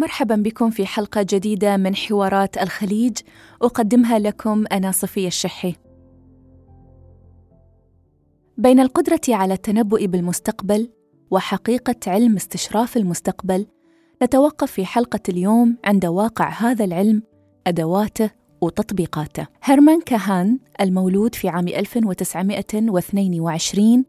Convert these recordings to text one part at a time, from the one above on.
مرحبا بكم في حلقة جديدة من حوارات الخليج أقدمها لكم أنا صفية الشحي. بين القدرة على التنبؤ بالمستقبل وحقيقة علم استشراف المستقبل، نتوقف في حلقة اليوم عند واقع هذا العلم، أدواته وتطبيقاته. هرمان كاهان المولود في عام 1922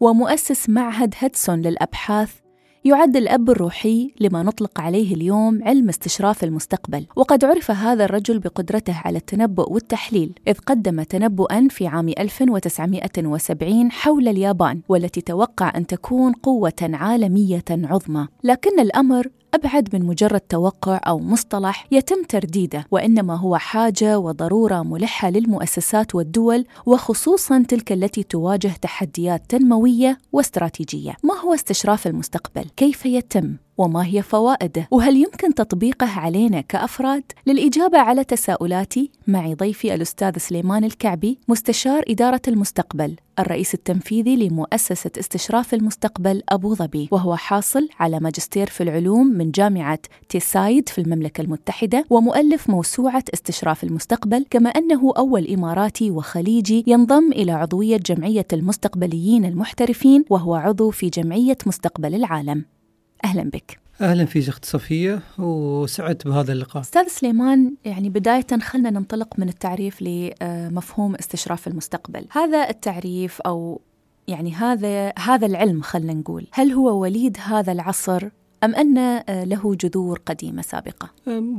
ومؤسس معهد هدسون للأبحاث يعد الأب الروحي لما نطلق عليه اليوم علم استشراف المستقبل. وقد عرف هذا الرجل بقدرته على التنبؤ والتحليل إذ قدم تنبؤا في عام 1970 حول اليابان والتي توقع أن تكون قوة عالمية عظمى. لكن الأمر أبعد من مجرد توقع أو مصطلح يتم ترديده وإنما هو حاجة وضرورة ملحة للمؤسسات والدول وخصوصا تلك التي تواجه تحديات تنموية واستراتيجية ما هو استشراف المستقبل؟ كيف يتم؟ وما هي فوائده؟ وهل يمكن تطبيقه علينا كأفراد؟ للإجابة على تساؤلاتي معي ضيفي الأستاذ سليمان الكعبي مستشار إدارة المستقبل الرئيس التنفيذي لمؤسسة استشراف المستقبل أبو ظبي وهو حاصل على ماجستير في العلوم من جامعة تيسايد في المملكة المتحدة ومؤلف موسوعة استشراف المستقبل كما أنه أول إماراتي وخليجي ينضم إلى عضوية جمعية المستقبليين المحترفين وهو عضو في جمعية مستقبل العالم. أهلا بك أهلا فيك اخت صفية وسعدت بهذا اللقاء. أستاذ سليمان يعني بداية خلنا ننطلق من التعريف لمفهوم استشراف المستقبل. هذا التعريف أو يعني هذا هذا العلم خلنا نقول، هل هو وليد هذا العصر أم أن آه، له جذور قديمة سابقة؟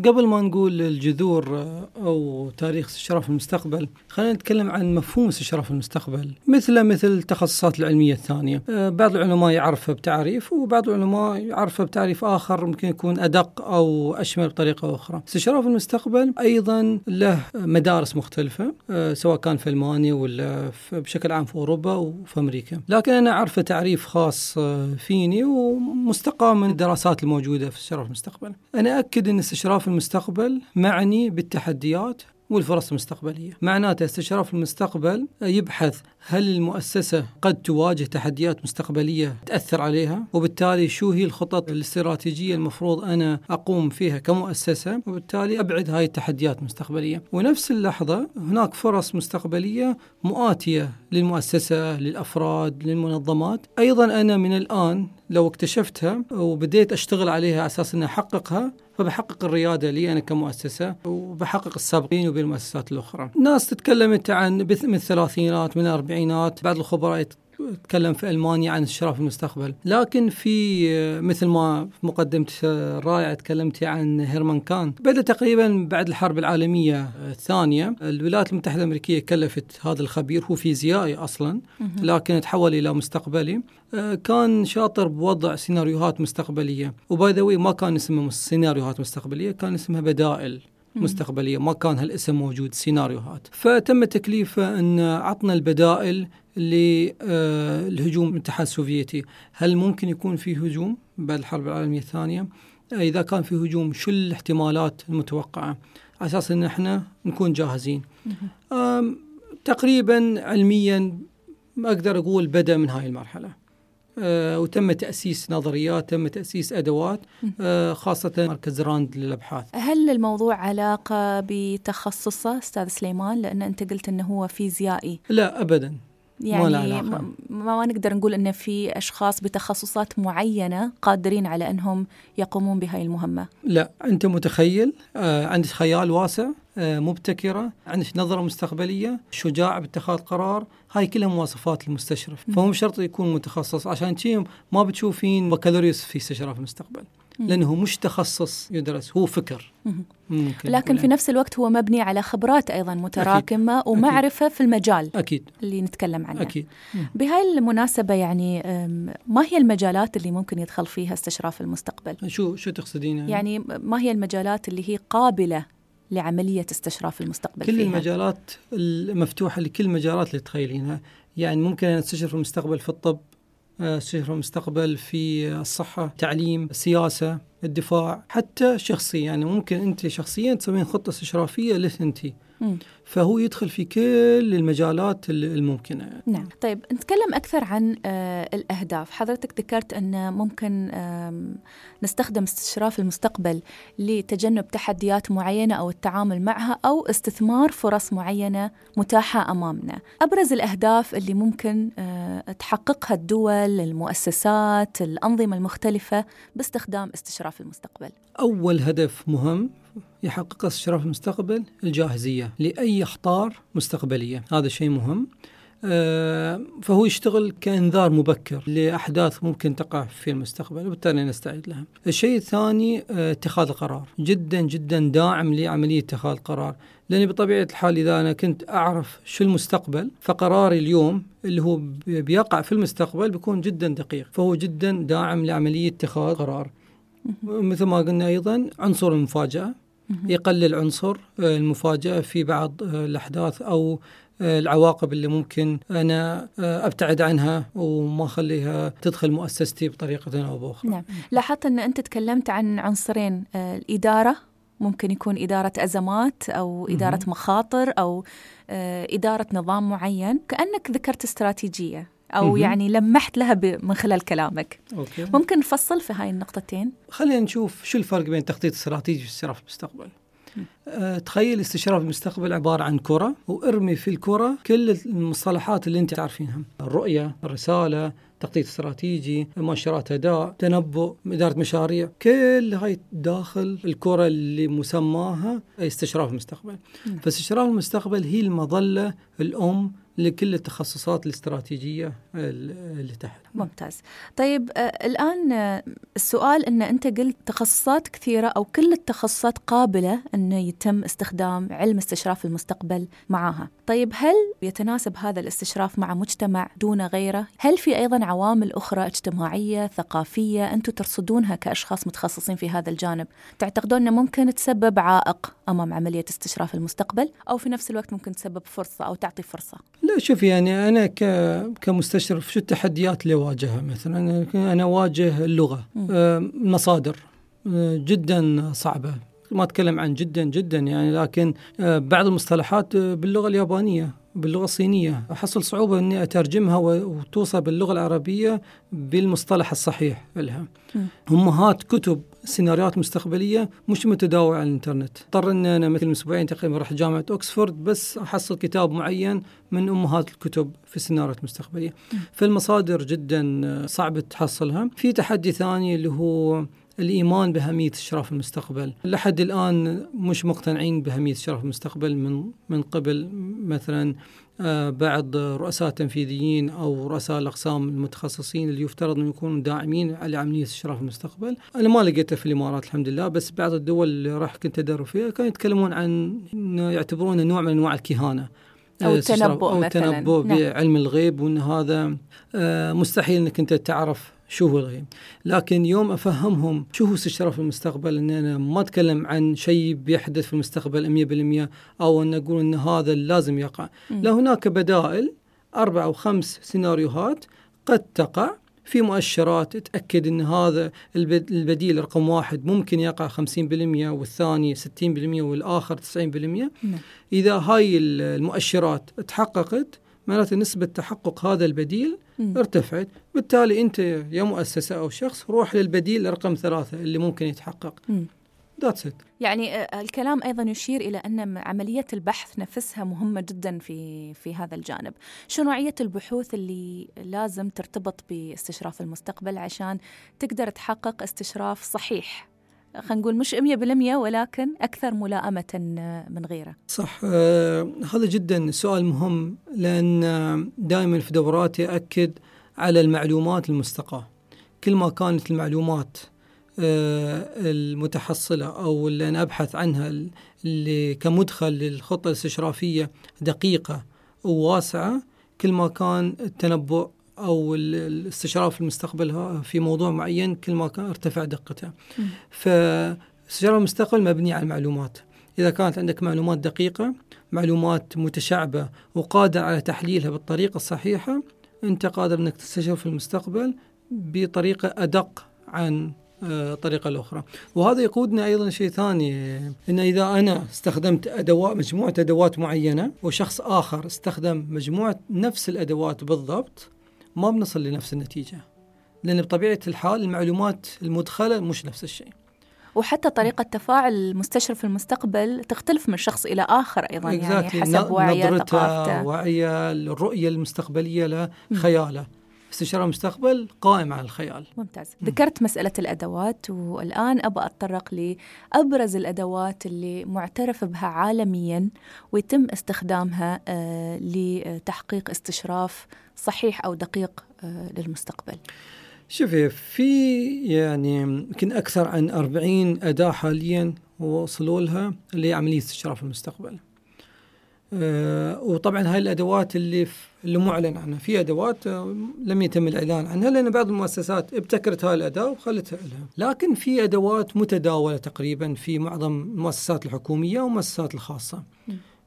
قبل ما نقول الجذور آه، أو تاريخ استشراف المستقبل خلينا نتكلم عن مفهوم استشراف المستقبل مثله مثل التخصصات العلمية الثانية. آه، بعض العلماء يعرفه بتعريف وبعض العلماء يعرفه بتعريف آخر ممكن يكون أدق أو أشمل بطريقة أخرى. استشراف المستقبل أيضا له مدارس مختلفة سواء كان في ألمانيا ولا بشكل عام في أوروبا وفي أمريكا. لكن أنا أعرفه تعريف خاص فيني ومستقى من الدراسة الدراسات الموجودة في استشراف المستقبل. أنا أكد أن استشراف المستقبل معني بالتحديات والفرص المستقبلية. معناته استشراف المستقبل يبحث هل المؤسسة قد تواجه تحديات مستقبلية تأثر عليها وبالتالي شو هي الخطط الاستراتيجية المفروض أنا أقوم فيها كمؤسسة وبالتالي أبعد هاي التحديات المستقبلية ونفس اللحظة هناك فرص مستقبلية مؤاتية للمؤسسة للأفراد للمنظمات. أيضا أنا من الآن لو اكتشفتها وبديت أشتغل عليها على أساس أن أحققها فبحقق الريادة لي أنا كمؤسسة وبحقق السابقين وبالمؤسسات الأخرى. ناس تتكلمت عن من الثلاثينات من الأربعينات بعض الخبراء تكلم في ألمانيا عن استشراف المستقبل. لكن في مثل ما في مقدمه الرائعة تكلمت عن هيرمان كان. بدأ تقريبا بعد الحرب العالمية الثانية. الولايات المتحدة الأمريكية كلفت هذا الخبير هو فيزيائي أصلا لكن تحول إلى مستقبلي. كان شاطر بوضع سيناريوهات مستقبلية. وباي ذا ما كان اسمه سيناريوهات مستقبلية كان اسمها بدائل مستقبلية. ما كان هالاسم موجود سيناريوهات. فتم تكليفه إن عطنا البدائل للهجوم الاتحاد السوفيتي. هل ممكن يكون في هجوم بعد الحرب العالمية الثانية؟ إذا كان في هجوم شو الاحتمالات المتوقعة؟ على أساس إن إحنا نكون جاهزين. تقريبا علميا أقدر أقول بدأ من هاي المرحلة. آه، وتم تأسيس نظريات تم تأسيس أدوات آه، خاصة مركز راند للأبحاث. هل الموضوع علاقة بتخصصه أستاذ سليمان؟ لأن أنت قلت أنه هو فيزيائي. لا أبدا. يعني ما, ما نقدر نقول إن في أشخاص بتخصصات معينة قادرين على إنهم يقومون بهاي المهمة. لا أنت متخيل؟ آه عندك خيال واسع آه مبتكرة عندك نظرة مستقبلية شجاع باتخاذ قرار هاي كلها مواصفات المستشرف. مش شرط يكون متخصص عشان شيء ما بتشوفين بكالوريوس في استشراف المستقبل. لأنه مش تخصص يدرس هو فكر. لكن في نفس الوقت هو مبني على خبرات أيضا متراكمة أكيد. ومعرفة أكيد. في المجال أكيد. اللي نتكلم عنه. أكيد. بهاي المناسبة يعني ما هي المجالات اللي ممكن يدخل فيها استشراف المستقبل؟ شو شو تقصدين يعني, يعني ما هي المجالات اللي هي قابلة لعملية استشراف المستقبل كل فيها؟ المجالات المفتوحه لكل المجالات اللي تخيلينها. يعني ممكن أن أستشرف المستقبل في الطب استشرف المستقبل في الصحة تعليم السياسة الدفاع حتى شخصي يعني ممكن أنت شخصيا تسوين خطة استشرافية مم. فهو يدخل في كل المجالات الممكنة. نعم. طيب نتكلم أكثر عن آه، الأهداف. حضرتك ذكرت أن ممكن نستخدم استشراف المستقبل لتجنب تحديات معينة أو التعامل معها أو استثمار فرص معينة متاحة أمامنا. أبرز الأهداف اللي ممكن آه، تحققها الدول المؤسسات الأنظمة المختلفة باستخدام استشراف المستقبل. أول هدف مهم يحققه استشراف المستقبل الجاهزية لأي أخطار مستقبلية. هذا شيء مهم. آه، فهو يشتغل كإنذار مبكر لأحداث ممكن تقع في المستقبل وبالتالي نستعد لها. الشيء الثاني آه، اتخاذ القرار، جدا جدا داعم لعملية اتخاذ القرار، لأني بطبيعة الحال إذا أنا كنت أعرف شو المستقبل فقراري اليوم اللي هو بي- بيقع في المستقبل بيكون جدا دقيق، فهو جدا داعم لعملية اتخاذ قرار. مثل ما قلنا أيضا عنصر المفاجأة. يقلل عنصر آه، المفاجأة في بعض آه، الأحداث أو آه، العواقب اللي ممكن أنا أبتعد عنها وما أخليها تدخل مؤسستي بطريقة أو بأخرى. نعم. لاحظت أن أنت تكلمت عن عنصرين الإدارة ممكن يكون إدارة أزمات أو إدارة مخاطر أو إدارة نظام معين. كأنك ذكرت استراتيجية. أو مهم. يعني لمحت لها من خلال كلامك okay. ممكن نفصل في هاي النقطتين خلينا نشوف شو الفرق بين تخطيط استراتيجي واستشراف المستقبل. أه تخيل استشراف المستقبل عبارة عن كرة وارمي في الكرة كل المصطلحات اللي أنت تعرفينها الرؤية الرسالة تخطيط استراتيجي مؤشرات أداء تنبؤ إدارة مشاريع كل هاي داخل الكرة اللي مسماها استشراف المستقبل. فاستشراف المستقبل هي المظلة الأم لكل التخصصات الاستراتيجية اللي تحت. ممتاز. طيب آه الآن آه السؤال أن أنت قلت تخصصات كثيرة أو كل التخصصات قابلة أن يتم استخدام علم استشراف المستقبل معها طيب هل يتناسب هذا الاستشراف مع مجتمع دون غيره؟ هل في أيضا عوامل أخرى اجتماعية ثقافية أنتم ترصدونها كأشخاص متخصصين في هذا الجانب؟ تعتقدون أنه ممكن تسبب عائق أمام عملية استشراف المستقبل؟ أو في نفس الوقت ممكن تسبب فرصة أو تعطي فرصة؟ لا شوف يعني أنا ك كمستشرف شو التحديات اللي أواجهها مثلا أنا أواجه اللغة. آه، مصادر آه، جدا صعبة ما أتكلم عن جدا جدا يعني لكن آه، بعض المصطلحات باللغة اليابانية باللغة الصينية أحصل صعوبة إني أترجمها وتوصل باللغة العربية بالمصطلح الصحيح لها. امهات كتب سيناريوهات مستقبلية مش متداوله على الإنترنت. اضطر إن أنا مثل من أسبوعين تقريبا رحت جامعة اوكسفورد بس أحصل كتاب معين من أمهات الكتب في السيناريوهات المستقبليه فالمصادر جدا صعب تحصلها. في تحدي ثاني اللي هو الإيمان بأهمية استشراف المستقبل. لحد الآن مش مقتنعين بأهمية استشراف المستقبل من من قبل مثلا بعض رؤساء تنفيذيين أو رؤساء الأقسام المتخصصين اللي يفترض أن يكونوا داعمين على عمليه استشراف المستقبل أنا ما لقيته في الإمارات الحمد لله بس بعض الدول اللي راح كنت ادرب فيها كانوا يتكلمون عن إنه يعتبرونه نوع من أنواع الكهانة أو آه، استشراف- التنبؤ أو. التنبؤ نعم. بعلم الغيب وإن هذا آه، مستحيل إنك أنت تعرف شو هو الغيب لكن يوم أفهمهم شو هو استشراف المستقبل إن أنا ما أتكلم عن شيء بيحدث في المستقبل 100% أو إن أقول إن هذا لازم يقع مم. لا هناك بدائل أربع أو خمس سيناريوهات قد تقع في مؤشرات تأكد أن هذا البد- البديل رقم واحد ممكن يقع 50% والثاني 60% والآخر 90% نعم. إذا هاي ال- المؤشرات تحققت معناته نسبة تحقق هذا البديل. ارتفعت بالتالي أنت يا مؤسسة أو شخص روح للبديل رقم ثلاثة اللي ممكن يتحقق. that's it يعني آه، الكلام أيضا يشير إلى أن عملية البحث نفسها مهمة جدا في في هذا الجانب، شو نوعية البحوث اللي لازم ترتبط باستشراف المستقبل عشان تقدر تحقق استشراف صحيح؟ خلينا نقول مش 100% ولكن أكثر ملائمة آه، من غيره. صح آه هذا جدا سؤال مهم لأن آه، دائما في دوراتي أكد على المعلومات المستقاة. كل ما كانت المعلومات آه المتحصلة أو اللي أنا أبحث عنها اللي كمدخل للخطة الاستشرافية دقيقة وواسعة كل ما كان التنبؤ أو ال- الاستشراف في المستقبل في موضوع معين كل ما كان ارتفع دقته. فاستشراف المستقبل مبني على المعلومات. إذا كانت عندك معلومات دقيقة معلومات متشعبة وقادر على تحليلها بالطريقة الصحيحة أنت قادر أنك تستشرف في المستقبل بطريقة أدق عن الطريقة الأخرى. وهذا يقودنا أيضا شيء ثاني أن إذا أنا استخدمت أدوات مجموعة أدوات معينة وشخص آخر استخدم مجموعة نفس الأدوات بالضبط ما بنصل لنفس النتيجة. لأن بطبيعة الحال المعلومات المدخلة مش نفس الشيء. وحتى طريقة تفاعل المستشرف في المستقبل تختلف من شخص إلى آخر أيضا يعني حسب وعيه ثقافته. وعيه الرؤية المستقبلية له خياله. استشارة المستقبل قائم على الخيال. ممتاز. ذكرت مسألة الأدوات والآن أبغى أتطرق لأبرز الأدوات اللي معترف بها عالميا ويتم استخدامها آه لتحقيق استشراف صحيح أو دقيق آه للمستقبل. شوفي في يعني يمكن أكثر عن 40 أداة حاليا وصلوا لها اللي هي عملية استشراف المستقبل. آه وطبعا هاي الأدوات اللي اللي معلن عنها. في أدوات آه لم يتم الإعلان عنها لأن بعض المؤسسات ابتكرت هاي الأداة وخلتها لها. لكن في أدوات متداولة تقريبا في معظم المؤسسات الحكومية والمؤسسات الخاصة.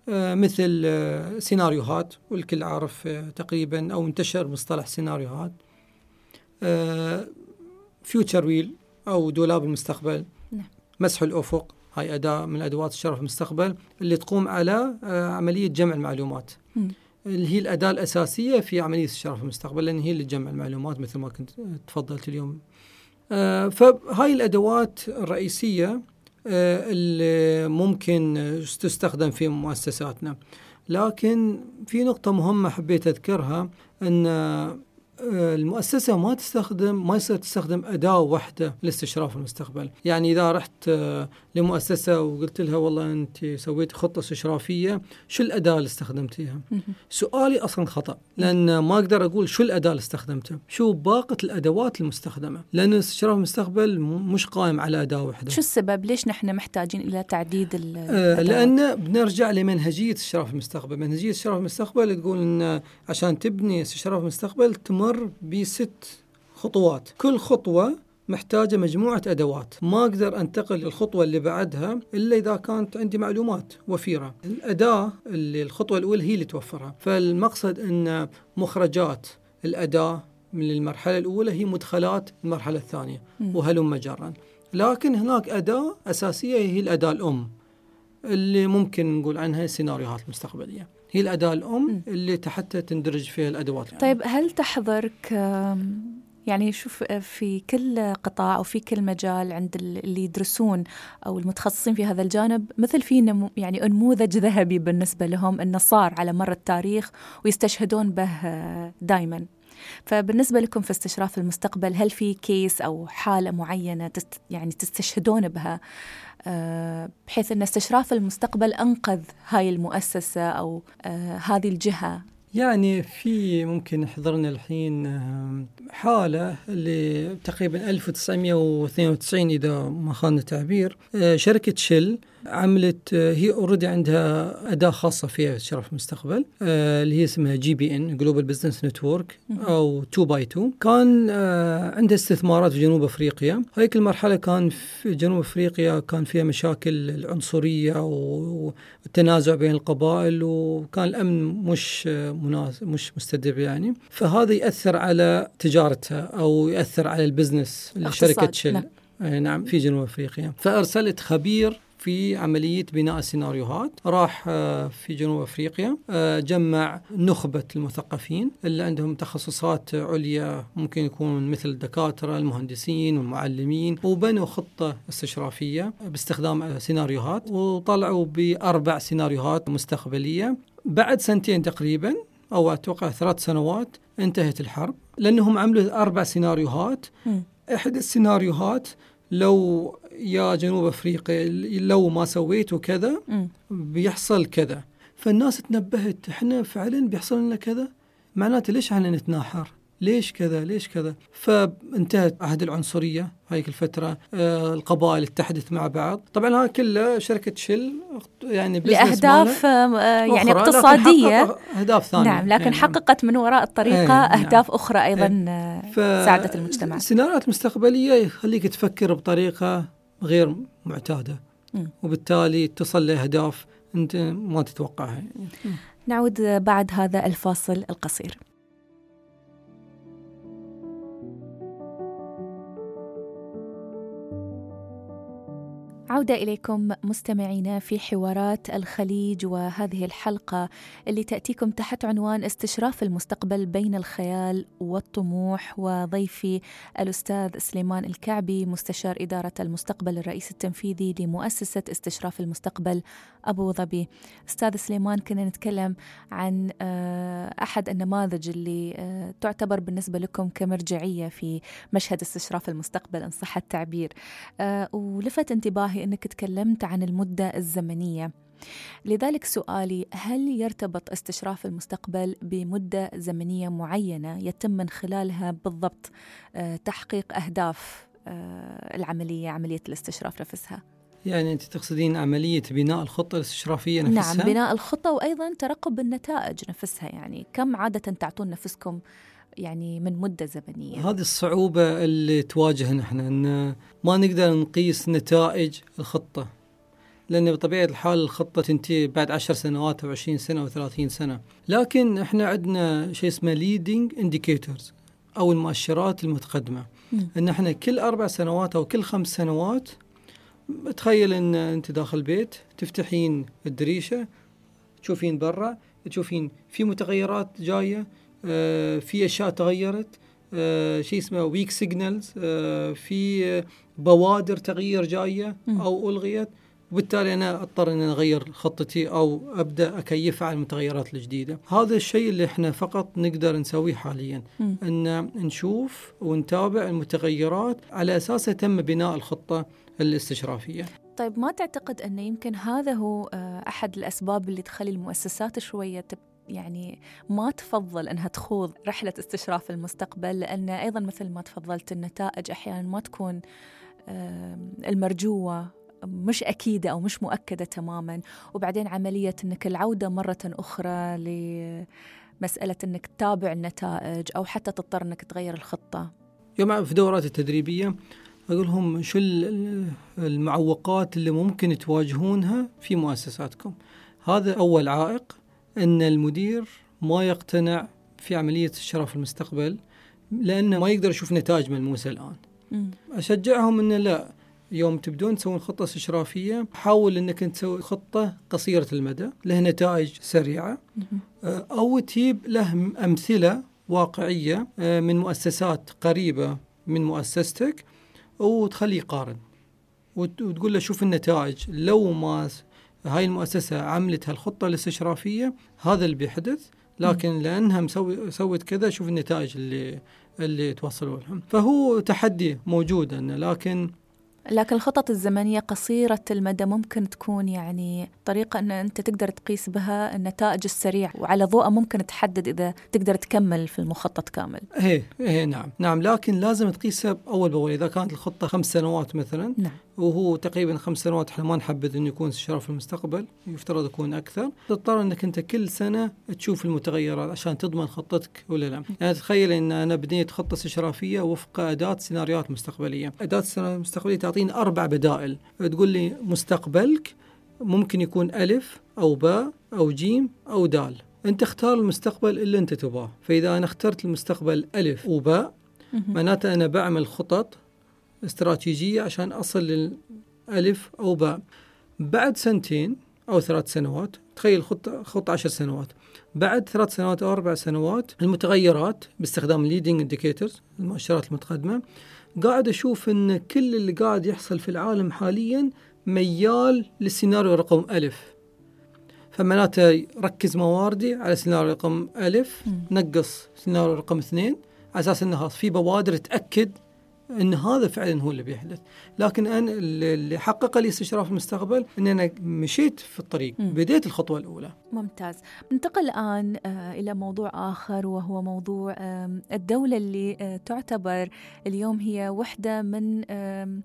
آه مثل آه سيناريوهات والكل عارف آه تقريبا أو انتشر مصطلح سيناريوهات. فيوتشر ويل أو دولاب المستقبل نعم. مسح الأفق هاي أداة من أدوات الشرف المستقبل اللي تقوم على عملية جمع المعلومات م. اللي هي الأداة الأساسية في عملية الشرف المستقبل لأن هي اللي تجمع المعلومات مثل ما كنت تفضلت اليوم فهاي الأدوات الرئيسية اللي ممكن تستخدم في مؤسساتنا لكن في نقطة مهمة حبيت أذكرها أن المؤسسة ما تستخدم ما يصير تستخدم أداة واحدة لاستشراف المستقبل. يعني إذا رحت لمؤسسة وقلت لها والله أنت سويت خطة استشرافية شو الأداة اللي استخدمتيها؟ سؤالي أصلا خطأ لأن ما أقدر أقول شو الأداة اللي استخدمتها. شو باقة الأدوات المستخدمة؟ لأن استشراف المستقبل مش قائم على أداة واحدة. شو السبب؟ ليش نحن محتاجين إلى تعديد الأدوات؟ لأن بنرجع لمنهجية استشراف المستقبل. منهجية استشراف المستقبل تقول أن عشان تبني استشراف المستقبل تمر بست خطوات. كل خطوة محتاجة مجموعة أدوات. ما أقدر أنتقل للخطوة اللي بعدها إلا إذا كانت عندي معلومات وفيرة. الأداة اللي الخطوة الأولى هي اللي توفرها. فالمقصد أن مخرجات الأداة من المرحلة الأولى هي مدخلات المرحلة الثانية. وهلم جرا. لكن هناك أداة أساسية هي الأداة الأم اللي ممكن نقول عنها السيناريوهات المستقبلية هي الأداة الأم اللي تحتها تندرج فيها الأدوات يعني. طيب هل تحضرك يعني شوف في كل قطاع أو في كل مجال عند اللي يدرسون أو المتخصصين في هذا الجانب مثل في نمو يعني نموذج ذهبي بالنسبة لهم إنه صار على مر التاريخ ويستشهدون به دائما. فبالنسبة لكم في استشراف المستقبل هل في كيس أو حالة معينة تست يعني تستشهدون بها؟ بحيث أن استشراف المستقبل أنقذ هاي المؤسسة أو هذه الجهة. يعني في ممكن حضرنا الحين حالة اللي تقريبا 1992 إذا ما خان التعبير. شركة شل عملت هي already عندها أداة خاصة في استشراف المستقبل اللي هي اسمها GBN Global Business Network أو 2 by 2 كان عندها استثمارات في جنوب أفريقيا. هيك المرحلة كان في جنوب أفريقيا كان فيها مشاكل العنصرية والتنازع بين القبائل وكان الأمن مش مناسب مش مستدب يعني. فهذا يأثر على تجارتها أو يأثر على البزنس لشركه شل نعم. نعم في جنوب أفريقيا. فأرسلت خبير في عملية بناء السيناريوهات. راح في جنوب أفريقيا جمع نخبة المثقفين اللي عندهم تخصصات عليا ممكن يكون مثل الدكاترة المهندسين والمعلمين وبنوا خطة استشرافية باستخدام سيناريوهات وطلعوا بأربع سيناريوهات مستقبلية. بعد سنتين تقريبا أو أتوقع ثلاث سنوات انتهت الحرب. لأنهم عملوا أربع سيناريوهات. إحدى السيناريوهات لو يا جنوب أفريقيا لو ما سويتوا كذا بيحصل كذا. فالناس تنبهت إحنا فعلا بيحصل لنا كذا؟ معناته ليش إحنا نتناحر؟ ليش كذا ليش كذا؟ فانتهت عهد العنصرية هيك الفترة آه القبائل اتحدت مع بعض. طبعا هذا كله شركة شل يعني لأهداف آه يعني اقتصادية. أهداف ثانية. نعم لكن يعني حققت من وراء الطريقة إيه أهداف نعم أخرى أيضا إيه. ساعدت المجتمع. السيناريوهات المستقبلية يخليك تفكر بطريقة غير معتادة. م. وبالتالي تصل لأهداف أنت ما تتوقعها. يعني. نعود بعد هذا الفاصل القصير. عودة إليكم مستمعينا في حوارات الخليج وهذه الحلقة اللي تأتيكم تحت عنوان استشراف المستقبل بين الخيال والطموح وضيفي الأستاذ سليمان الكعبي مستشار إدارة المستقبل الرئيس التنفيذي لمؤسسة استشراف المستقبل أبو ظبي. أستاذ سليمان كنا نتكلم عن آه، أحد النماذج اللي آه، تعتبر بالنسبة لكم كمرجعية في مشهد استشراف المستقبل إن صح التعبير. آه، ولفت انتباهي أنك تكلمت عن المدة الزمنية. لذلك سؤالي هل يرتبط استشراف المستقبل بمدة زمنية معينة يتم من خلالها بالضبط تحقيق أهداف العملية عملية الاستشراف نفسها؟ يعني أنت تقصدين عملية بناء الخطة الاستشرافية نفسها؟ نعم بناء الخطة وأيضا ترقب النتائج نفسها يعني كم عادة تعطون نفسكم يعني من مدة زمنية هذه الصعوبة اللي تواجهنا إحنا أن ما نقدر نقيس نتائج الخطة لأن بطبيعة الحال الخطة تنتهي بعد عشر سنوات أو عشرين سنة أو ثلاثين سنة لكن إحنا عندنا شيء اسمه leading indicators أو المؤشرات المتقدمة م. أن إحنا كل أربع سنوات أو كل خمس سنوات تخيل إن أنت داخل بيت تفتحين الدريشة تشوفين برا تشوفين في متغيرات جاية آه، في أشياء تغيرت آه، شيء اسمه weak signals آه، في بوادر تغيير جاية أو ألغيت. وبالتالي أنا أضطر ان أغير خطتي أو أبدأ اكيفها على المتغيرات الجديدة. هذا الشيء اللي إحنا فقط نقدر نسويه حاليا. م. إن نشوف ونتابع المتغيرات على اساسها تم بناء الخطة الاستشرافية. طيب ما تعتقد أنه يمكن هذا هو آه، أحد الأسباب اللي تخلي المؤسسات شوية يعني ما تفضل أنها تخوض رحلة استشراف المستقبل؟ لأن أيضا مثل ما تفضلت النتائج أحيانا ما تكون المرجوة مش أكيدة أو مش مؤكدة تماما. وبعدين عملية أنك العودة مرة أخرى لمسألة أنك تتابع النتائج أو حتى تضطر أنك تغير الخطة. يوم في دورات التدريبية أقول لهم شو المعوقات اللي ممكن تواجهونها في مؤسساتكم. هذا أول عائق أن المدير ما يقتنع في عملية الشرف المستقبل لأنه ما يقدر يشوف نتائج ملموسة الآن. أشجعهم أنه لا يوم تبدون تسوون خطة استشرافية حاول أنك تسوي خطة قصيرة المدى لها نتائج سريعة أو تجيب له أمثلة واقعية آه، من مؤسسات قريبة من مؤسستك وتخليه يقارن. وتقول له شوف النتائج. لو ما هاي المؤسسة عملت هالخطة الاستشرافية هذا اللي بيحدث. لكن لأنها مسوي سوت كذا شوف النتائج اللي اللي توصلوا لهم. فهو تحدي موجود أنه لكن لكن الخطط الزمنية قصيرة المدى ممكن تكون يعني طريقة أن أنت تقدر تقيس بها النتائج السريعة وعلى ضوء ممكن تحدد إذا تقدر تكمل في المخطط كامل إيه إيه نعم نعم لكن لازم تقيسها أول بأول إذا كانت الخطة خمس سنوات مثلا نعم. وهو تقريبا خمس سنوات إحنا ما نحبذ إنه يكون استشراف في المستقبل يفترض يكون أكثر. تضطر إنك أنت كل سنة تشوف المتغيرات عشان تضمن خطتك ولا لا. يعني تخيل إن أنا بنيت خطة استشرافية وفق أداة سيناريوهات مستقبلية. أداة السيناريوهات المستقبليه تعطيني أربع بدائل. تقول لي مستقبلك ممكن يكون ألف أو باء أو جيم أو دال. أنت اختار المستقبل اللي أنت تبغاه. فإذا أنا اخترت المستقبل ألف وباء معناته أنا بعمل خطط استراتيجية عشان أصل للألف أو باء. بعد سنتين أو ثلاث سنوات تخيل خط خط عشر سنوات. بعد ثلاث سنوات أو أربع سنوات المتغيرات باستخدام ال leading indicators المؤشرات المتقدمة قاعد أشوف أن كل اللي قاعد يحصل في العالم حاليا ميال للسيناريو رقم ألف. فمعناته ركز مواردي على سيناريو رقم ألف نقص سيناريو رقم اثنين على أساس أنه في بوادر تأكد إن هذا فعلا هو اللي بيحدث. لكن أنا اللي حقق لي استشراف المستقبل إن أنا مشيت في الطريق م. بديت الخطوة الأولى. ممتاز. ننتقل الآن آه، إلى موضوع آخر وهو موضوع الدولة اللي آه، تعتبر اليوم هي وحدة من آه،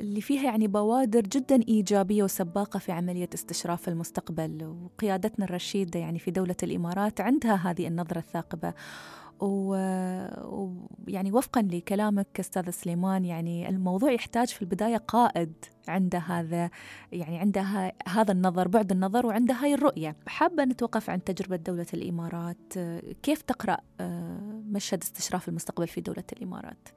اللي فيها يعني بوادر جدا إيجابية وسباقة في عملية استشراف المستقبل. وقيادتنا الرشيدة يعني في دولة الإمارات عندها هذه النظرة الثاقبة. ويعني وفقا لكلامك أستاذ سليمان يعني الموضوع يحتاج في البداية قائد عنده هذا يعني عنده هذا النظر بعد النظر وعنده هاي الرؤية. حابة نتوقف عن تجربة دولة الإمارات. كيف تقرأ مشهد استشراف المستقبل في دولة الإمارات؟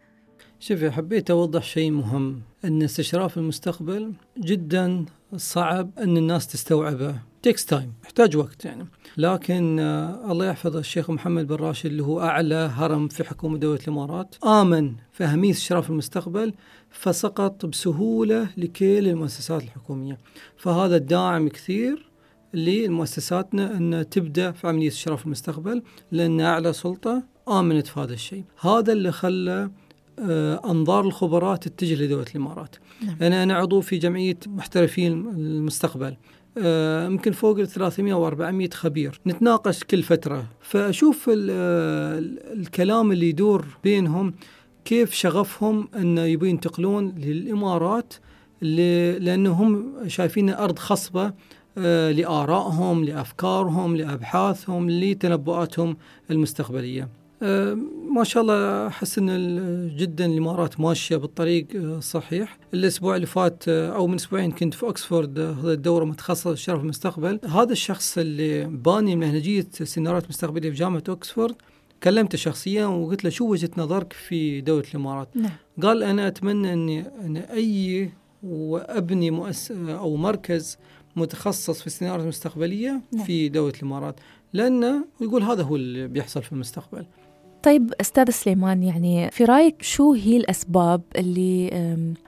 شوفي حبيت أوضح شيء مهم أن استشراف المستقبل جدا صعب أن الناس تستوعبه. takes time يحتاج وقت يعني. لكن آه الله يحفظ الشيخ محمد بن راشد اللي هو أعلى هرم في حكومة دولة الإمارات. آمن في اهميه استشراف المستقبل فسقط بسهولة لكل المؤسسات الحكومية. فهذا الداعم كثير لمؤسساتنا أن تبدأ في عمليه استشراف المستقبل لأن أعلى سلطة آمنت في هذا الشيء. هذا اللي خلى آه، أنظار الخبراء تتجه لدولة الإمارات. نعم. أنا أنا عضو في جمعية محترفين المستقبل. يمكن فوق ال 300 أو 400 خبير. نتناقش كل فترة. فأشوف الكلام اللي يدور بينهم كيف شغفهم انه يبون ينتقلون للإمارات لأنهم شايفين أرض خصبة آه، لآرائهم لأفكارهم لأبحاثهم لتنبؤاتهم المستقبلية. آه، ما شاء الله أحس إن جدا الإمارات ماشية بالطريق آه، صحيح الأسبوع اللي فات آه، أو من أسبوعين كنت في اوكسفورد هذا الدورة متخصصة استشراف المستقبل هذا الشخص اللي باني منهجيه سيناريوهات مستقبلية في جامعة اوكسفورد كلمته شخصيا وقلت له شو وجهة نظرك في دولة الإمارات؟ نعم. قال أنا أتمنى اني إن أي وأبني مؤسسه أو مركز متخصص في السيناريوهات المستقبلية نعم. في دولة الإمارات لأنه يقول هذا هو اللي بيحصل في المستقبل. طيب أستاذ سليمان يعني في رأيك شو هي الأسباب اللي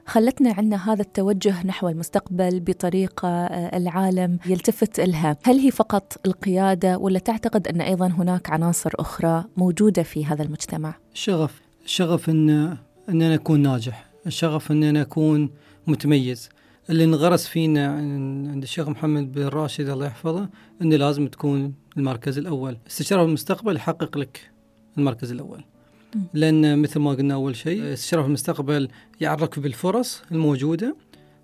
خلتنا عندنا هذا التوجه نحو المستقبل بطريقة آه، العالم يلتفت لها؟ هل هي فقط القيادة ولا تعتقد أن أيضا هناك عناصر أخرى موجودة في هذا المجتمع؟ الشغف، الشغف إن ان أنا اكون ناجح، الشغف ان أنا اكون متميز. اللي انغرس فينا عند الشيخ محمد بن راشد الله يحفظه إنه لازم تكون المركز الأول، استشراف المستقبل يحقق لك المركز الأول. لأن مثل ما قلنا أول شيء استشراف المستقبل يعرفك بالفرص الموجودة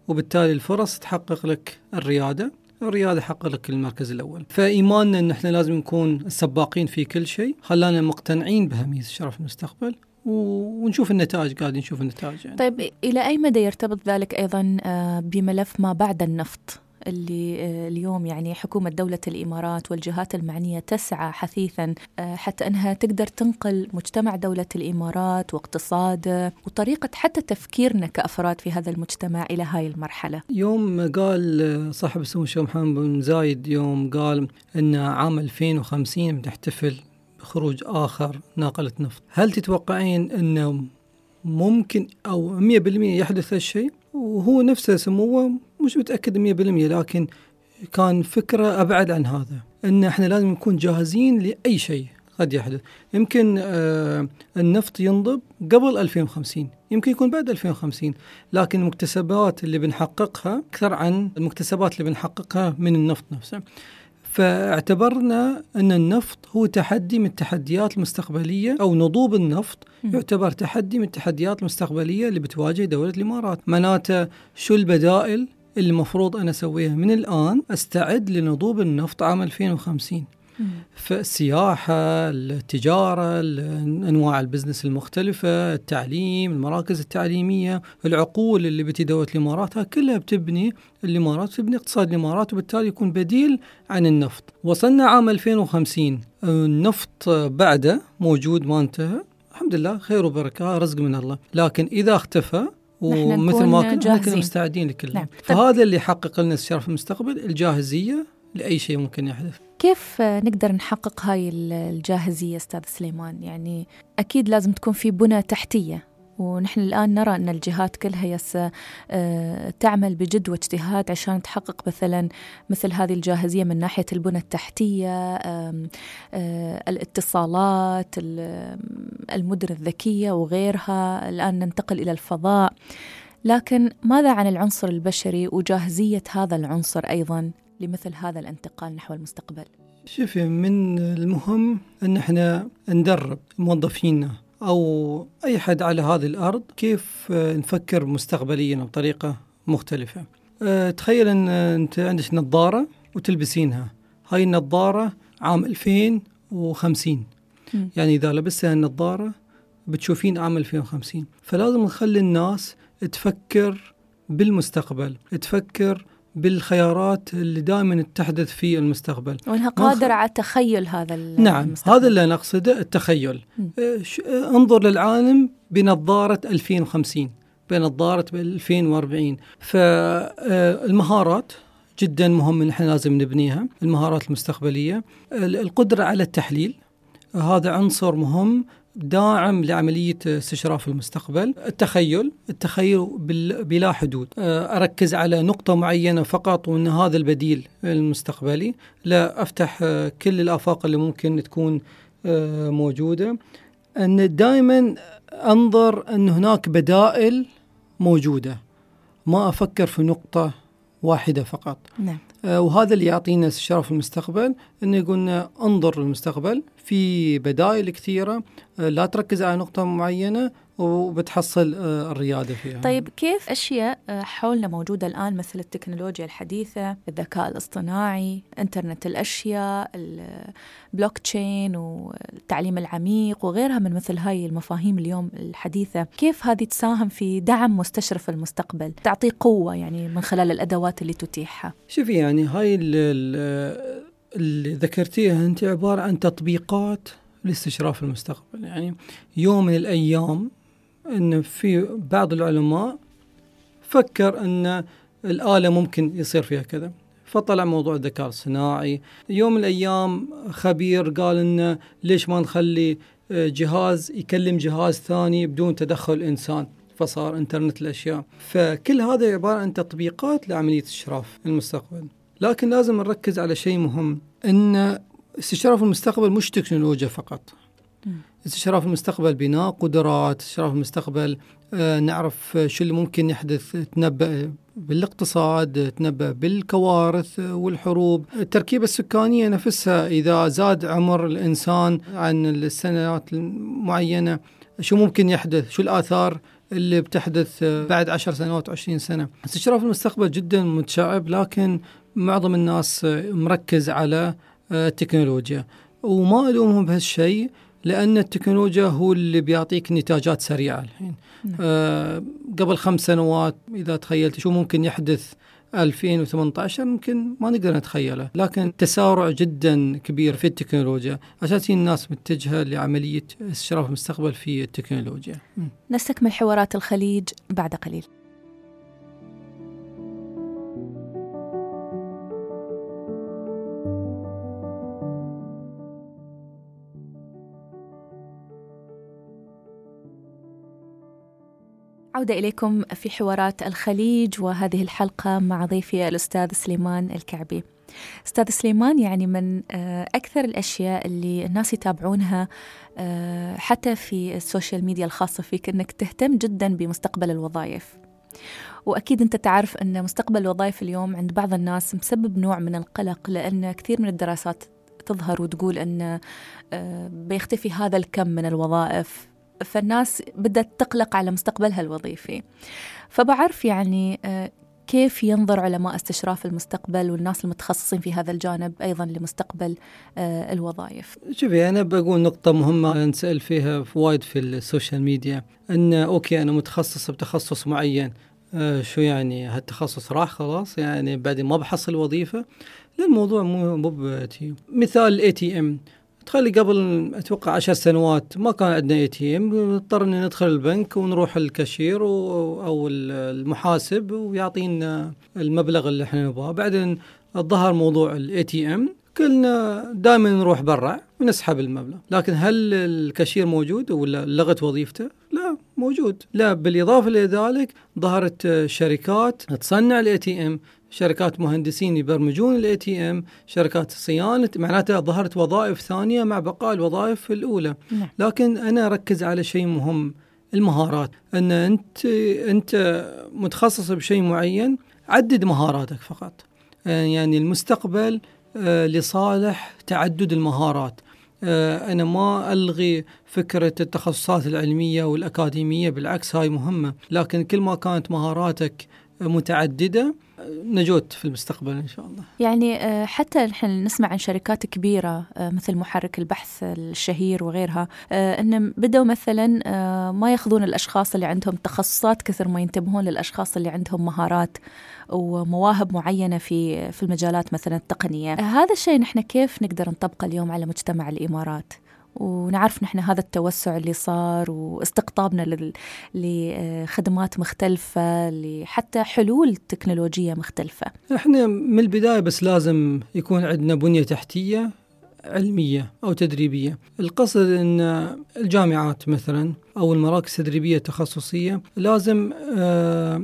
وبالتالي الفرص تحقق لك الريادة الريادة حقق لك المركز الأول. فإيماننا إن إحنا لازم نكون السباقين في كل شيء خلانا مقتنعين باهميه استشراف المستقبل ونشوف النتائج قاعدين نشوف النتائج يعني. طيب إلى أي مدى يرتبط ذلك أيضا آه، بملف ما بعد النفط؟ اللي آه، اليوم يعني حكومة دولة الإمارات والجهات المعنية تسعى حثيثا آه، حتى أنها تقدر تنقل مجتمع دولة الإمارات واقتصاده وطريقة حتى تفكيرنا كأفراد في هذا المجتمع إلى هاي المرحلة. يوم قال صاحب السمو الشيخ محمد بن زايد يوم قال أن عام 2050 بنحتفل بخروج آخر ناقلة نفط. هل تتوقعين أنه ممكن أو 100% يحدث هالشيء وهو نفسه سموه مش متأكد 100% لكن كان فكرة أبعد عن هذا أن إحنا لازم نكون جاهزين لأي شيء قد يحدث. يمكن آه النفط ينضب قبل 2050 يمكن يكون بعد 2050 لكن المكتسبات اللي بنحققها أكثر عن المكتسبات اللي بنحققها من النفط نفسه. فاعتبرنا أن النفط هو تحدي من التحديات المستقبلية أو نضوب النفط يعتبر تحدي من التحديات المستقبلية اللي بتواجه دولة الإمارات. معناته شو البدائل اللي المفروض أنا أسويها. من الآن أستعد لنضوب النفط عام 2050 فالسياحة التجارة أنواع البزنس المختلفة التعليم المراكز التعليمية العقول اللي بتي دولة الإمارات كلها بتبني الإمارات بتبني اقتصاد الإمارات وبالتالي يكون بديل عن النفط. وصلنا عام 2050 النفط بعده موجود ما انتهى. الحمد لله خير وبركة رزق من الله. لكن إذا اختفى ومثل ما كنا كنا مستعدين لكل نعم. فهذا اللي يحقق لنا في المستقبل الجاهزية لأي شيء ممكن يحدث. كيف نقدر نحقق هاي الجاهزية أستاذ سليمان؟ يعني أكيد لازم تكون في بنى تحتية. ونحن الآن نرى أن الجهات كلها يس آه، تعمل بجد واجتهاد عشان تحقق مثلا مثل هذه الجاهزية من ناحية البنى التحتية آه، الاتصالات المدن الذكية وغيرها. الآن ننتقل إلى الفضاء. لكن ماذا عن العنصر البشري وجاهزية هذا العنصر أيضا لمثل هذا الانتقال نحو المستقبل؟ شوفي من المهم أن إحنا ندرب موظفينا. أو أي حد على هذه الأرض كيف نفكر مستقبليا بطريقة مختلفة. أه، تخيل إن أنت عندك نظارة وتلبسينها، هاي النظارة عام 2050 م. يعني إذا لبستها النظارة بتشوفين عام 2050 فلازم نخلي الناس تفكر بالمستقبل تفكر بالخيارات اللي دائما تحدث في المستقبل. وأنها قادرة على تخيل هذا نعم المستقبل. هذا اللي نقصده التخيل. آه، ش- آه، انظر للعالم بنظارة 2050 بنظارة 2040 فالمهارات جدا مهم إن إحنا لازم نبنيها المهارات المستقبلية. ال- القدرة على التحليل هذا عنصر مهم داعم لعملية استشراف المستقبل. التخيل التخيل بلا حدود. أركز على نقطة معينة فقط وأن هذا البديل المستقبلي. لا أفتح كل الآفاق اللي ممكن تكون موجودة. أن دائما أنظر أن هناك بدائل موجودة. ما أفكر في نقطة واحدة فقط. نعم. وهذا اللي يعطينا استشراف المستقبل إنه يقولنا انظر للمستقبل في بدائل كثيرة آه، لا تركز على نقطة معينة وبتحصل آه، الريادة فيها. طيب كيف أشياء آه، حولنا موجودة الآن مثل التكنولوجيا الحديثة، الذكاء الاصطناعي، إنترنت الأشياء، البلوك تشين والتعليم العميق وغيرها من مثل هاي المفاهيم اليوم الحديثة، كيف هذه تساهم في دعم مستشرف المستقبل؟ تعطيه قوة يعني من خلال الأدوات اللي تتيحها. شوفي يعني هاي ال- ال- اللي ذكرتيها أنت عبارة عن تطبيقات لاستشراف المستقبل، يعني يوم من الأيام إن في بعض العلماء فكر إن الآلة ممكن يصير فيها كذا. فطلع موضوع الذكاء الصناعي. يوم من الأيام خبير قال انه ليش ما نخلي آه، جهاز يكلم جهاز ثاني بدون تدخل إنسان فصار إنترنت الأشياء. فكل هذا عبارة عن تطبيقات لعملية استشراف المستقبل. لكن لازم نركز على شيء مهم إن استشراف المستقبل مش تكنولوجيا فقط. استشراف المستقبل بناء قدرات استشراف المستقبل آه، نعرف شو اللي ممكن يحدث تنبأ بالاقتصاد تنبأ بالكوارث والحروب. التركيبة السكانية نفسها إذا زاد عمر الإنسان عن السنوات المعينة شو ممكن يحدث؟ شو الآثار اللي بتحدث بعد عشر سنوات وعشرين سنة؟ استشراف المستقبل جدا متشعب لكن معظم الناس مركز على آه، التكنولوجيا. وما ألومهم بهالشيء لأن التكنولوجيا هو اللي بيعطيك نتاجات سريعة الحين نعم. آه قبل خمس سنوات إذا تخيلت شو ممكن يحدث 2018 ممكن ما نقدر نتخيله لكن تسارع جدا كبير في التكنولوجيا عشان هي الناس متجهة لعملية إستشراف المستقبل في التكنولوجيا. نستكمل حوارات الخليج بعد قليل. عودة إليكم في حوارات الخليج وهذه الحلقة مع ضيفي الأستاذ سليمان الكعبي. أستاذ سليمان يعني من آه، أكثر الأشياء اللي الناس يتابعونها آه، حتى في ال social media الخاصة فيك أنك تهتم جدا بمستقبل الوظائف. وأكيد أنت تعرف أن مستقبل الوظائف اليوم عند بعض الناس مسبب نوع من القلق لأن كثير من الدراسات تظهر وتقول أن آه، بيختفي هذا الكم من الوظائف. فالناس بدأت تقلق على مستقبلها الوظيفي. فبعرف يعني آه، كيف ينظر علماء استشراف المستقبل والناس المتخصصين في هذا الجانب أيضا لمستقبل آه، الوظائف؟ شوفي أنا بقول نقطة مهمة نسأل فيها في وايد في ال social media أن okay أنا متخصص بتخصص معين آه شو يعني؟ هالتخصص راح خلاص؟ يعني بعدين ما بحصل وظيفة؟ لا الموضوع مو مثال ال ATM تخيلي قبل أتوقع عشر سنوات ما كان عندنا ATM اضطرنا ندخل البنك ونروح الكاشير أو المحاسب ويعطينا المبلغ اللي إحنا نبغاه. بعدين ظهر موضوع ال ATM كلنا دائما نروح برا ونسحب المبلغ. لكن هل الكاشير موجود ولا لغت وظيفته؟ لا موجود. لا بالإضافة لذلك ظهرت شركات تصنع ال ATM شركات مهندسين يبرمجون ال ATM شركات صيانة معناتها ظهرت وظائف ثانية مع بقاء الوظائف الأولى. نعم. لكن أنا أركز على شيء مهم المهارات. أن أنت أنت متخصص بشيء معين عدد مهاراتك فقط. آه، يعني المستقبل آه، لصالح تعدد المهارات. آه، أنا ما ألغي فكرة التخصصات العلمية والأكاديمية بالعكس هاي مهمة. لكن كل ما كانت مهاراتك متعددة نجوت في المستقبل إن شاء الله. يعني آه، حتى نحن نسمع عن شركات كبيرة آه، مثل محرك البحث الشهير وغيرها آه، إن بدأوا مثلا ما يأخذون الأشخاص اللي عندهم تخصصات كثر ما ينتبهون للأشخاص اللي عندهم مهارات ومواهب معينة في في المجالات مثلا التقنية. هذا الشيء نحن كيف نقدر نطبقه اليوم على مجتمع الإمارات؟ ونعرف نحن هذا التوسع اللي صار واستقطابنا لخدمات مختلفة لحتى حلول تكنولوجية مختلفة إحنا من البداية بس لازم يكون عندنا بنية تحتية علمية أو تدريبية القصد أن الجامعات مثلا أو المراكز التدريبية التخصصية لازم آه،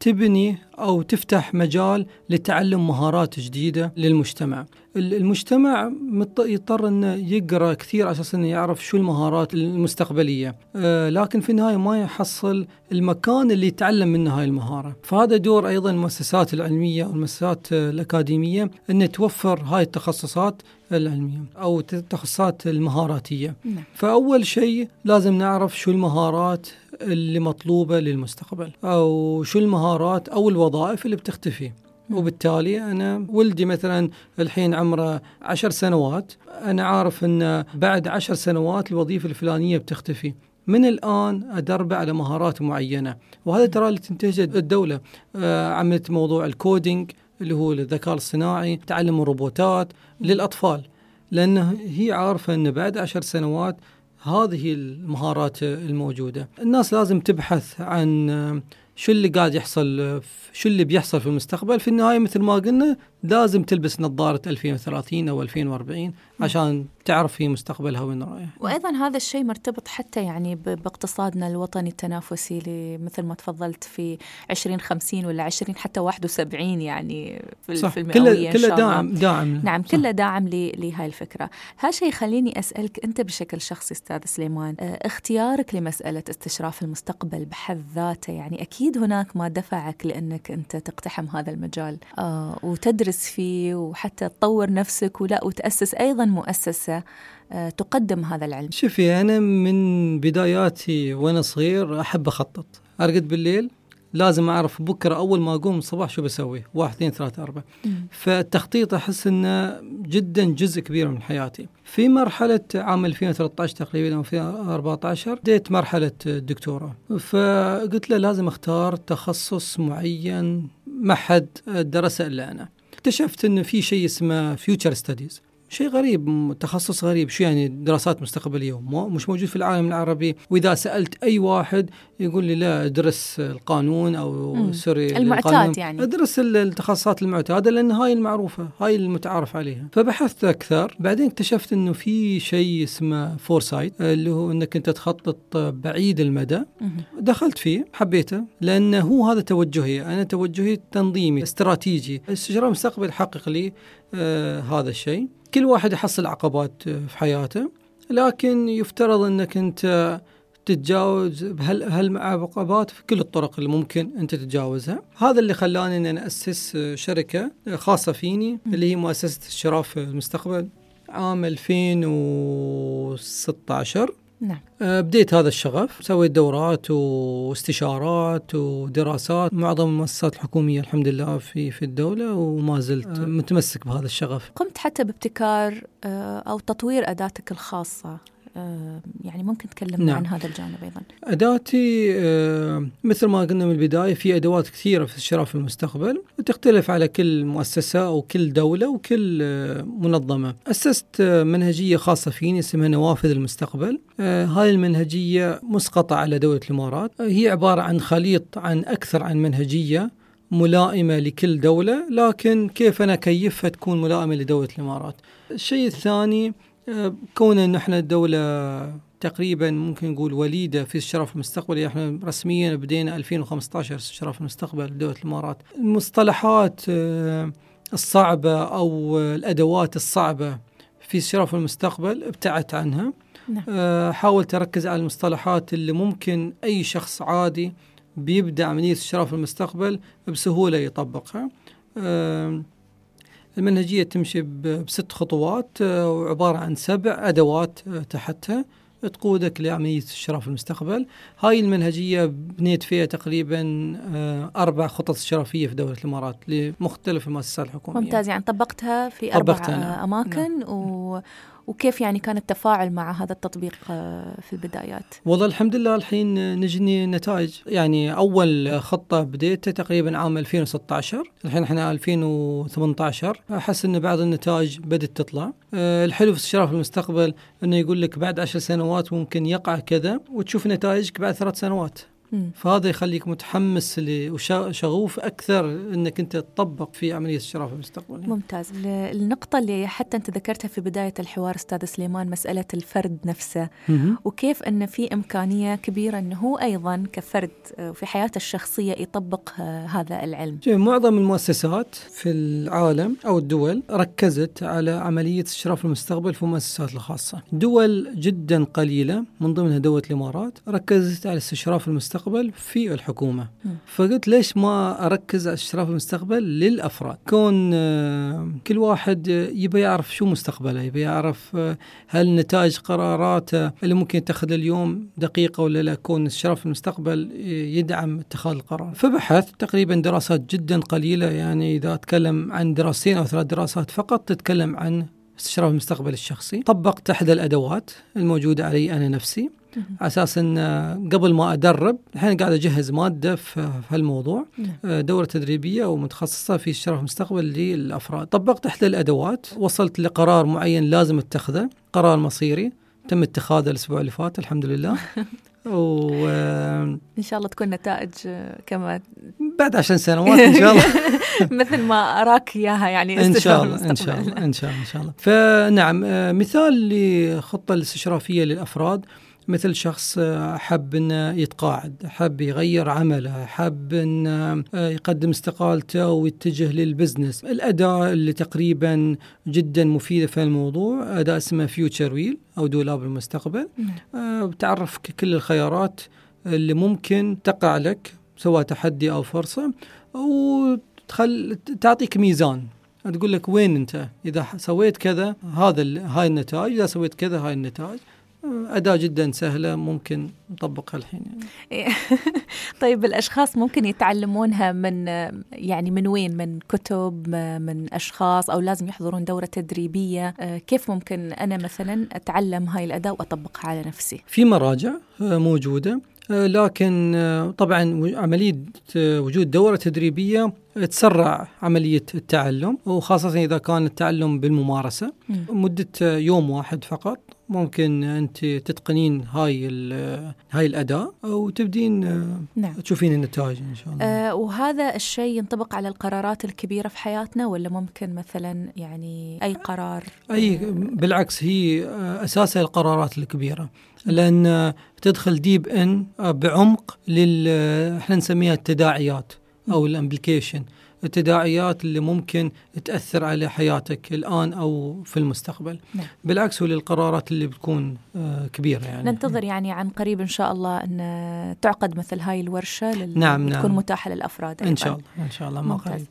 تبني أو تفتح مجال لتعلم مهارات جديدة للمجتمع. المجتمع يضطر إنه يقرأ كثير على أساس إنه يعرف شو المهارات المستقبلية، آه، لكن في النهاية ما يحصل المكان اللي يتعلم منه هاي المهارة، فهذا دور أيضا المؤسسات العلمية والمؤسسات الأكاديمية ان توفر هاي التخصصات العلمية أو التخصصات المهاراتية. نعم. فأول شيء لازم نعرف شو المهارات اللي مطلوبة للمستقبل أو شو المهارات أو الوظائف اللي بتختفي وبالتالي أنا ولدي مثلا الحين عمره عشر سنوات أنا عارف أن بعد عشر سنوات الوظيفة الفلانية بتختفي. من الآن أدربه على مهارات معينة وهذا ترى اللي تنتهج الدولة. آه عملت موضوع الكودينج اللي هو الذكاء الصناعي تعلم الروبوتات للأطفال لأنه هي عارفة أن بعد عشر سنوات هذه المهارات الموجودة. الناس لازم تبحث عن شو اللي قاعد يحصل شو اللي بيحصل في المستقبل؟ في النهاية مثل ما قلنا لازم تلبس نظارة 2030 أو 2040 عشان تعرف في مستقبلها وين رايح. وأيضا هذا الشيء مرتبط حتى يعني باقتصادنا الوطني التنافسي مثل ما تفضلت في 2050 ولا 20 حتى 71 يعني في, صح. المئوية كله داعم داعم. نعم كله داعم لهاي الفكرة. هذا الشيء يخليني أسألك أنت بشكل شخصي أستاذ سليمان آه، اختيارك لمسألة استشراف المستقبل بحد ذاته يعني أكيد هناك ما دفعك لأنك أنت تقتحم هذا المجال آه وتدرس فيه وحتى تطور نفسك ولا وتأسس أيضا مؤسسة آه، تقدم هذا العلم. شوفي أنا من بداياتي وأنا صغير أحب أخطط. أرقد بالليل لازم أعرف بكرة أول ما أقوم الصباح شو بسوي؟ واحد اثنين ثلاثة أربعة. فالتخطيط أحس أنه جدا جزء كبير من حياتي. في مرحلة عام 2013 تقريبا أو 2014 بديت مرحلة الدكتوراه. فقلت له لازم أختار تخصص معين ما حد درسه إلا أنا. اكتشفت أنه في شيء اسمه future studies شيء غريب تخصص غريب. شو يعني دراسات مستقبلية؟ مش موجود في العالم العربي. وإذا سألت أي واحد يقول لي لا ادرس القانون أو sorry المعتاد يعني. ادرس التخصصات المعتادة لأن هاي المعروفة هاي المتعارف عليها. فبحثت أكثر. بعدين اكتشفت إنه في شيء اسمه foresight اللي هو إنك أنت تخطط بعيد المدى. دخلت فيه حبيته لأنه هو هذا توجهي. أنا توجهي تنظيمي استراتيجي. استشراف المستقبل حقق لي آه هذا الشيء. كل واحد يحصل عقبات في حياته. لكن يفترض انك انت تتجاوز بهالعقبات في كل الطرق اللي ممكن انت تتجاوزها. هذا اللي خلاني ان أنا أسس شركة خاصة فيني اللي هي مؤسسة الشراف المستقبل عام 2016 نعم. آه، بديت هذا الشغف سويت دورات واستشارات ودراسات. معظم المؤسسات الحكومية الحمد لله في في الدولة وما زلت آه. متمسك بهذا الشغف. قمت حتى بابتكار آه، أو تطوير أداتك الخاصة. آه، يعني ممكن تكلمنا نعم. عن هذا الجانب أيضا. أداتي آه، مثل ما قلنا من البداية في أدوات كثيرة في الشراء في المستقبل وتختلف على كل مؤسسة أو كل دولة وكل آه، منظمة. أسست منهجية خاصة فيني اسمها نوافذ المستقبل. هاي المنهجية مسقطة على دولة الإمارات. هي عبارة عن خليط عن أكثر عن منهجية ملائمة لكل دولة لكن كيف أنا كيفها تكون ملائمة لدولة الإمارات؟ الشيء الثاني كون إن إحنا دوله تقريبا ممكن نقول وليدة في الشرف المستقبلي إحنا رسميا بدينا 2015 استشراف المستقبل دولة الإمارات. المصطلحات آه، الصعبة أو الأدوات الصعبة في الشرف المستقبل ابتعدت عنها. نعم. آه، حاولت أركز على المصطلحات اللي ممكن أي شخص عادي بيبدأ عملية استشراف المستقبل بسهولة يطبقها. آه، المنهجية تمشي بست خطوات آه، وعبارة عن سبع أدوات آه، تحتها. تقودك لعملية استشراف في المستقبل. هاي المنهجية بنيت فيها تقريبا آه، أربع خطط استشرافية في دولة الإمارات لمختلف المؤسسات الحكومية. ممتاز. يعني طبقتها في طبقتها أربع نعم. أماكن وكيف يعني كان التفاعل مع هذا التطبيق آه، في البدايات؟ والله الحمد لله الحين نجني نتائج يعني أول خطة بديتها تقريبا عام 2016 الحين إحنا 2018 أحس إن بعض النتائج بدات تطلع أه، الحلو في استشراف المستقبل إنه يقول لك بعد عشر سنوات ممكن يقع كذا وتشوف نتائجك بعد ثلاث سنوات. فهذا يخليك متحمس وشغوف أكثر إنك أنت تطبق في عملية الشراء في المستقبل يعني. ممتاز ال- النقطة اللي حتى أنت ذكرتها في بداية الحوار أستاذ سليمان مسألة الفرد نفسه مهم. وكيف أن في إمكانية كبيرة أنه هو أيضا كفرد آه، في حياته الشخصية يطبق آه، هذا العلم معظم المؤسسات في العالم أو الدول ركزت على عملية استشراف المستقبل في المؤسسات الخاصة. دول جدا قليلة من ضمنها دولة الإمارات ركزت على استشراف المستقبل في الحكومة. فقلت ليش ما أركز على استشراف المستقبل للأفراد؟ كون آه، كل واحد يبي يعرف شو مستقبله، يبي يعرف آه، هل نتائج قراراته اللي ممكن يتخذ اليوم دقيقة ولا لا كون استشراف المستقبل آه، يدعم اتخاذ القرار. فبحث تقريبا دراسات جدا قليلة يعني إذا أتكلم عن دراستين أو ثلاث دراسات فقط تتكلم عن استشراف المستقبل الشخصي طبقت إحدى الأدوات الموجودة علي أنا نفسي على أساس إن قبل ما أدرب الحين قاعد أجهز مادة في هالموضوع نعم. آه، دورة تدريبية ومتخصصة في استشراف المستقبل للأفراد. طبقت إحدى الأدوات وصلت لقرار معين لازم أتخذه قرار مصيري. تم اتخاذه الأسبوع اللي فات الحمد لله. وبعد إن شاء الله تكون نتائج آه، كما عشر سنوات إن شاء الله. مثل ما أراك إياها يعني إن شاء الله إن شاء. الله إن شاء الله إن شاء الله. فنعم آه، مثال لخطة الاستشرافية للأفراد. مثل شخص آه، حب انه يتقاعد، حب يغير عمله، حب انه آه، يقدم استقالته ويتجه للبزنس، الأداة اللي تقريبا جدا مفيدة في الموضوع أداة اسمها future wheel أو دولاب المستقبل، نعم. آه، بتعرفك كل الخيارات اللي ممكن تقع لك سواء تحدي أو فرصة وتخل تعطيك ميزان. تقول لك وين أنت؟ إذا سويت كذا هذا هاي النتائج إذا سويت كذا هاي النتائج. أداة جدا سهلة ممكن نطبقها الحين يعني. طيب الأشخاص ممكن يتعلمونها من يعني من وين؟ من كتب من أشخاص أو لازم يحضرون دورة تدريبية. آه، كيف ممكن أنا مثلا أتعلم هاي الأداة وأطبقها على نفسي؟ في مراجع آه، موجودة. آه، لكن طبعا آه، وجود دورة تدريبية تسرع عملية التعلم وخاصة إذا كان التعلم بالممارسة. مم. مدة يوم واحد فقط. ممكن أنت تتقنين هاي هاي الأداة وتبدين آه، نعم. تشوفين النتائج إن شاء الله. آه وهذا الشيء ينطبق على القرارات الكبيرة في حياتنا ولا ممكن مثلا يعني أي قرار؟ أي بالعكس هي آه، أساسها القرارات الكبيرة. لأن آه، تدخل deep in آه، بعمق لل إحنا نسميها التداعيات أو ال implication. التداعيات اللي ممكن تأثر على حياتك الآن أو في المستقبل نعم. بالعكس وللقرارات اللي بتكون آه، كبيرة يعني ننتظر يعني عن قريب إن شاء الله أن تعقد مثل هاي الورشة لل... نعم، نعم. متاحة للأفراد إن أيضاً. شاء الله إن شاء الله ما. قريب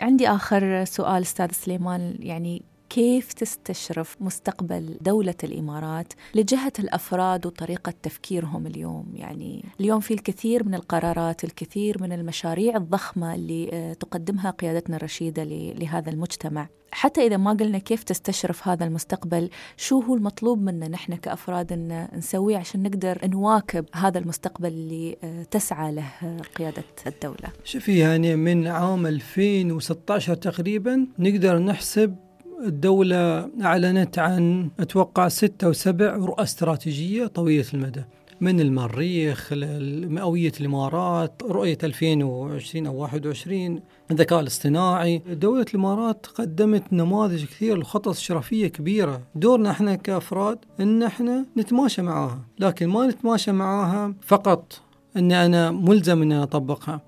عندي آخر سؤال أستاذ سليمان يعني كيف تستشرف مستقبل دولة الإمارات لجهة الأفراد وطريقة تفكيرهم اليوم؟ يعني اليوم في الكثير من القرارات الكثير من المشاريع الضخمة اللي آه، تقدمها قيادتنا الرشيدة لهذا المجتمع. حتى إذا ما قلنا كيف تستشرف هذا المستقبل شو هو المطلوب منا نحن كأفراد أن نسويه عشان نقدر نواكب هذا المستقبل اللي آه، تسعى له آه، قيادة الدولة؟ شوفي يعني من عام 2016 تقريبا نقدر نحسب الدولة أعلنت عن أتوقع ستة أو سبع رؤى استراتيجية طويلة المدى من المريخ لمئوية الإمارات رؤية 2020 أو 21 الذكاء الاصطناعي. دولة الإمارات قدمت نماذج كثير لخطط استشرافية كبيرة. دورنا إحنا كأفراد أن إحنا نتماشى معاها لكن ما نتماشى معاها فقط أن أنا ملزم أن أنا أطبقها.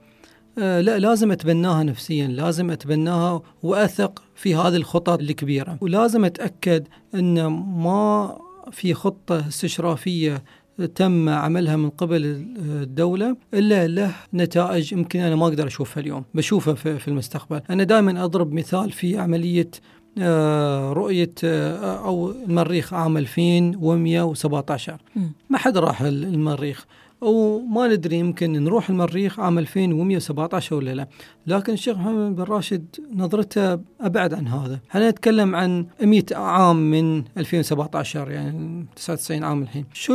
آه، لا لازم أتبناها نفسيا لازم أتبناها وأثق في هذه الخطط الكبيرة. ولازم أتأكد إن ما في خطة استشرافية تم عملها من قبل الدولة إلا له نتائج يمكن أنا ما أقدر أشوفها اليوم. بشوفها في في المستقبل. أنا دائما أضرب مثال في عملية آه، رؤية آه، أو المريخ عام 2117 ما حد راح المريخ. وما ندري يمكن نروح المريخ عام 2117 ولا لا. لكن الشيخ محمد بن راشد نظرته أبعد عن هذا. إحنا نتكلم عن 100 عام من 2017 يعني 99 عام الحين. شو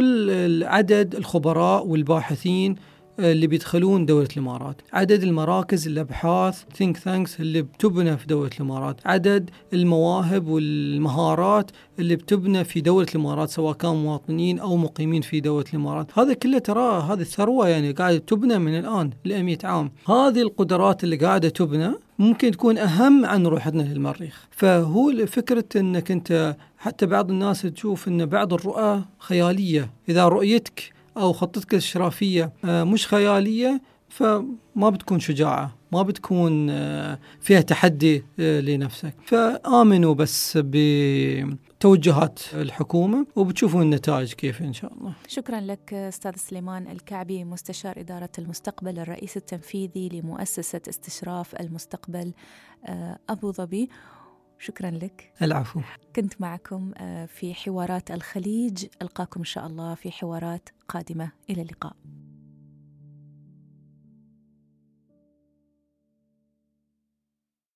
عدد الخبراء والباحثين اللي بيدخلون دولة الإمارات. عدد المراكز الأبحاث think tanks اللي بتبنى في دولة الإمارات. عدد المواهب والمهارات اللي بتبنى في دولة الإمارات سواء كانوا مواطنين أو مقيمين في دولة الإمارات. هذا كله ترى هذه الثروة يعني قاعدة تبنى من الآن ل 100 عام. هذه القدرات اللي قاعدة تبنى ممكن تكون أهم عن روحتنا للمريخ. فهو فكرة أنك أنت حتى بعض الناس تشوف أن بعض الرؤى خيالية. إذا رؤيتك أو خطتك الاشرافيه آه، مش خيالية فما بتكون شجاعة ما بتكون آه، فيها تحدي آه، لنفسك فآمنوا بس بتوجهات الحكومة وبتشوفوا النتائج كيف إن شاء الله. شكرا لك أستاذ سليمان الكعبي مستشار إدارة المستقبل الرئيس التنفيذي لمؤسسة استشراف المستقبل أبو ظبي. شكرا لك. العفو. كنت معكم في حوارات الخليج. ألقاكم إن شاء الله في حوارات قادمة. إلى اللقاء.